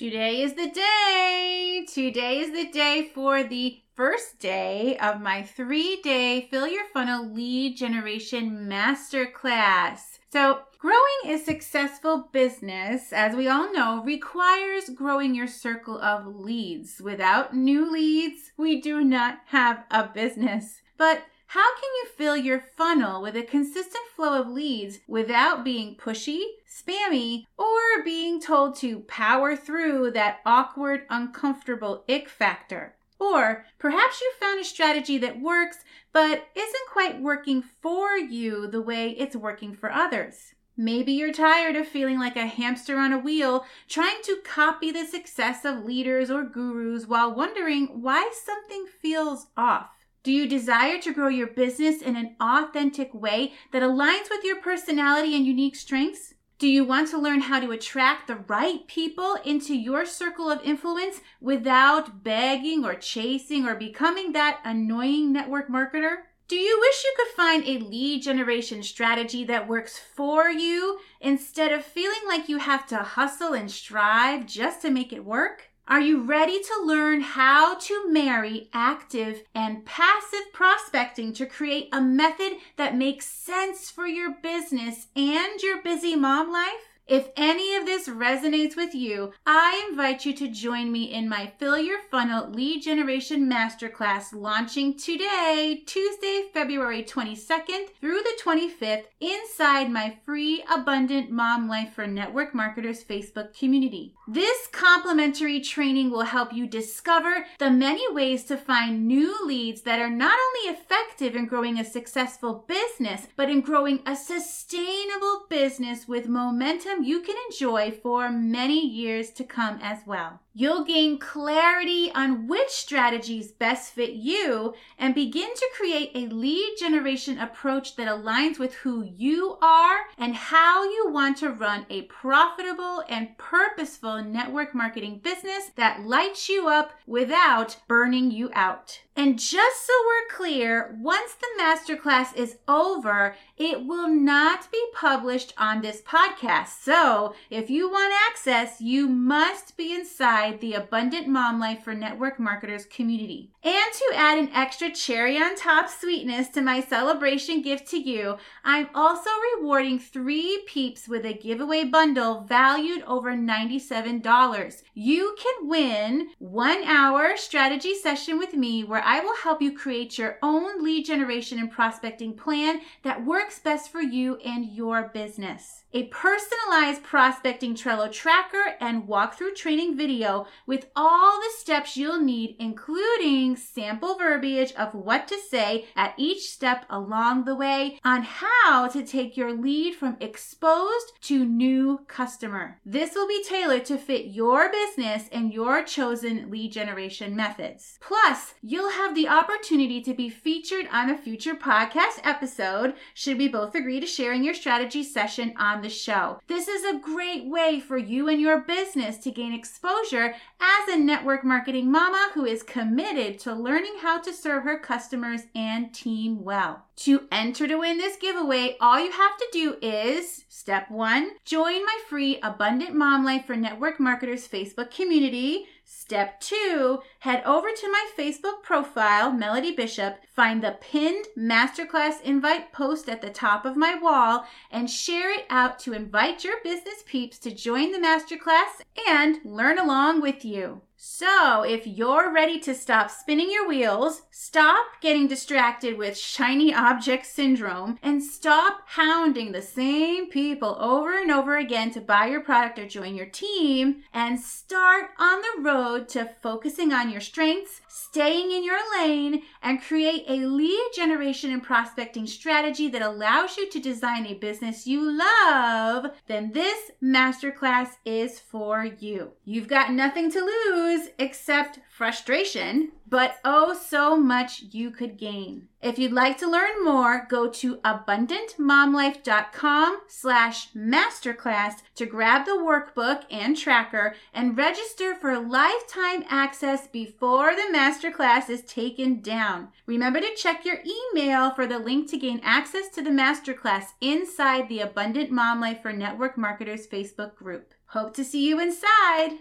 Today is the day. Today is the day for the first day of my three day Fill Your Funnel Lead Generation Masterclass. So, growing a successful business, as we all know, requires growing your circle of leads. Without new leads, we do not have a business. But how can you fill your funnel with a consistent flow of leads without being pushy, spammy, or being told to power through that awkward, uncomfortable ick factor? Or perhaps you found a strategy that works but isn't quite working for you the way it's working for others. Maybe you're tired of feeling like a hamster on a wheel, trying to copy the success of leaders or gurus while wondering why something feels off. Do you desire to grow your business in an authentic way that aligns with your personality and unique strengths? Do you want to learn how to attract the right people into your circle of influence without begging or chasing or becoming that annoying network marketer? Do you wish you could find a lead generation strategy that works for you instead of feeling like you have to hustle and strive just to make it work? Are you ready to learn how to marry active and passive prospecting to create a method that makes sense for your business and your busy mom life? If any of this resonates with you, I invite you to join me in my Fill Your Funnel Lead Generation Masterclass launching today, Tuesday, February 22nd through the 25th, inside my free Abundant Mom Life for Network Marketers Facebook community. This complimentary training will help you discover the many ways to find new leads that are not only effective in growing a successful business, but in growing a sustainable business with momentum you can enjoy for many years to come as well. You'll gain clarity on which strategies best fit you and begin to create a lead generation approach that aligns with who you are and how you want to run a profitable and purposeful network marketing business that lights you up without burning you out. And just so we're clear, once the masterclass is over, it will not be published on this podcast. So if you want access, you must be inside the Abundant Mom Life for Network Marketers community. And to add an extra cherry on top sweetness to my celebration gift to you, I'm also rewarding three peeps with a giveaway bundle valued over $97. You can win one hour strategy session with me where I will help you create your own lead generation and prospecting plan that works best for you and your business. A personalized prospecting Trello tracker and walkthrough training video with all the steps you'll need, including sample verbiage of what to say at each step along the way on how to take your lead from exposed to new customer. This will be tailored to fit your business and your chosen lead generation methods. Plus, you'll have the opportunity to be featured on a future podcast episode should we both agree to sharing your strategy session on the show. This is a great way for you and your business to gain exposure as a network marketing mama who is committed to learning how to serve her customers and team well. To enter to win this giveaway, all you have to do is step one, join my free Abundant Mom Life for Network Marketers Facebook community. Step two, head over to my Facebook profile, Melody Bishop, find the pinned masterclass invite post at the top of my wall, and share it out to invite your business peeps to join the masterclass and learn along with you. So, if you're ready to stop spinning your wheels, stop getting distracted with shiny object syndrome, and stop hounding the same people over and over again to buy your product or join your team, and start on the road to focusing on your strengths, staying in your lane, and create a lead generation and prospecting strategy that allows you to design a business you love, then this masterclass is for you. You've got nothing to lose except frustration, but oh so much you could gain. If you'd like to learn more, go to abundantmomlife.com slash masterclass to grab the workbook and tracker and register for lifetime access before the masterclass is taken down. Remember to check your email for the link to gain access to the masterclass inside the Abundant Mom Life for Network Marketers Facebook group. Hope to see you inside.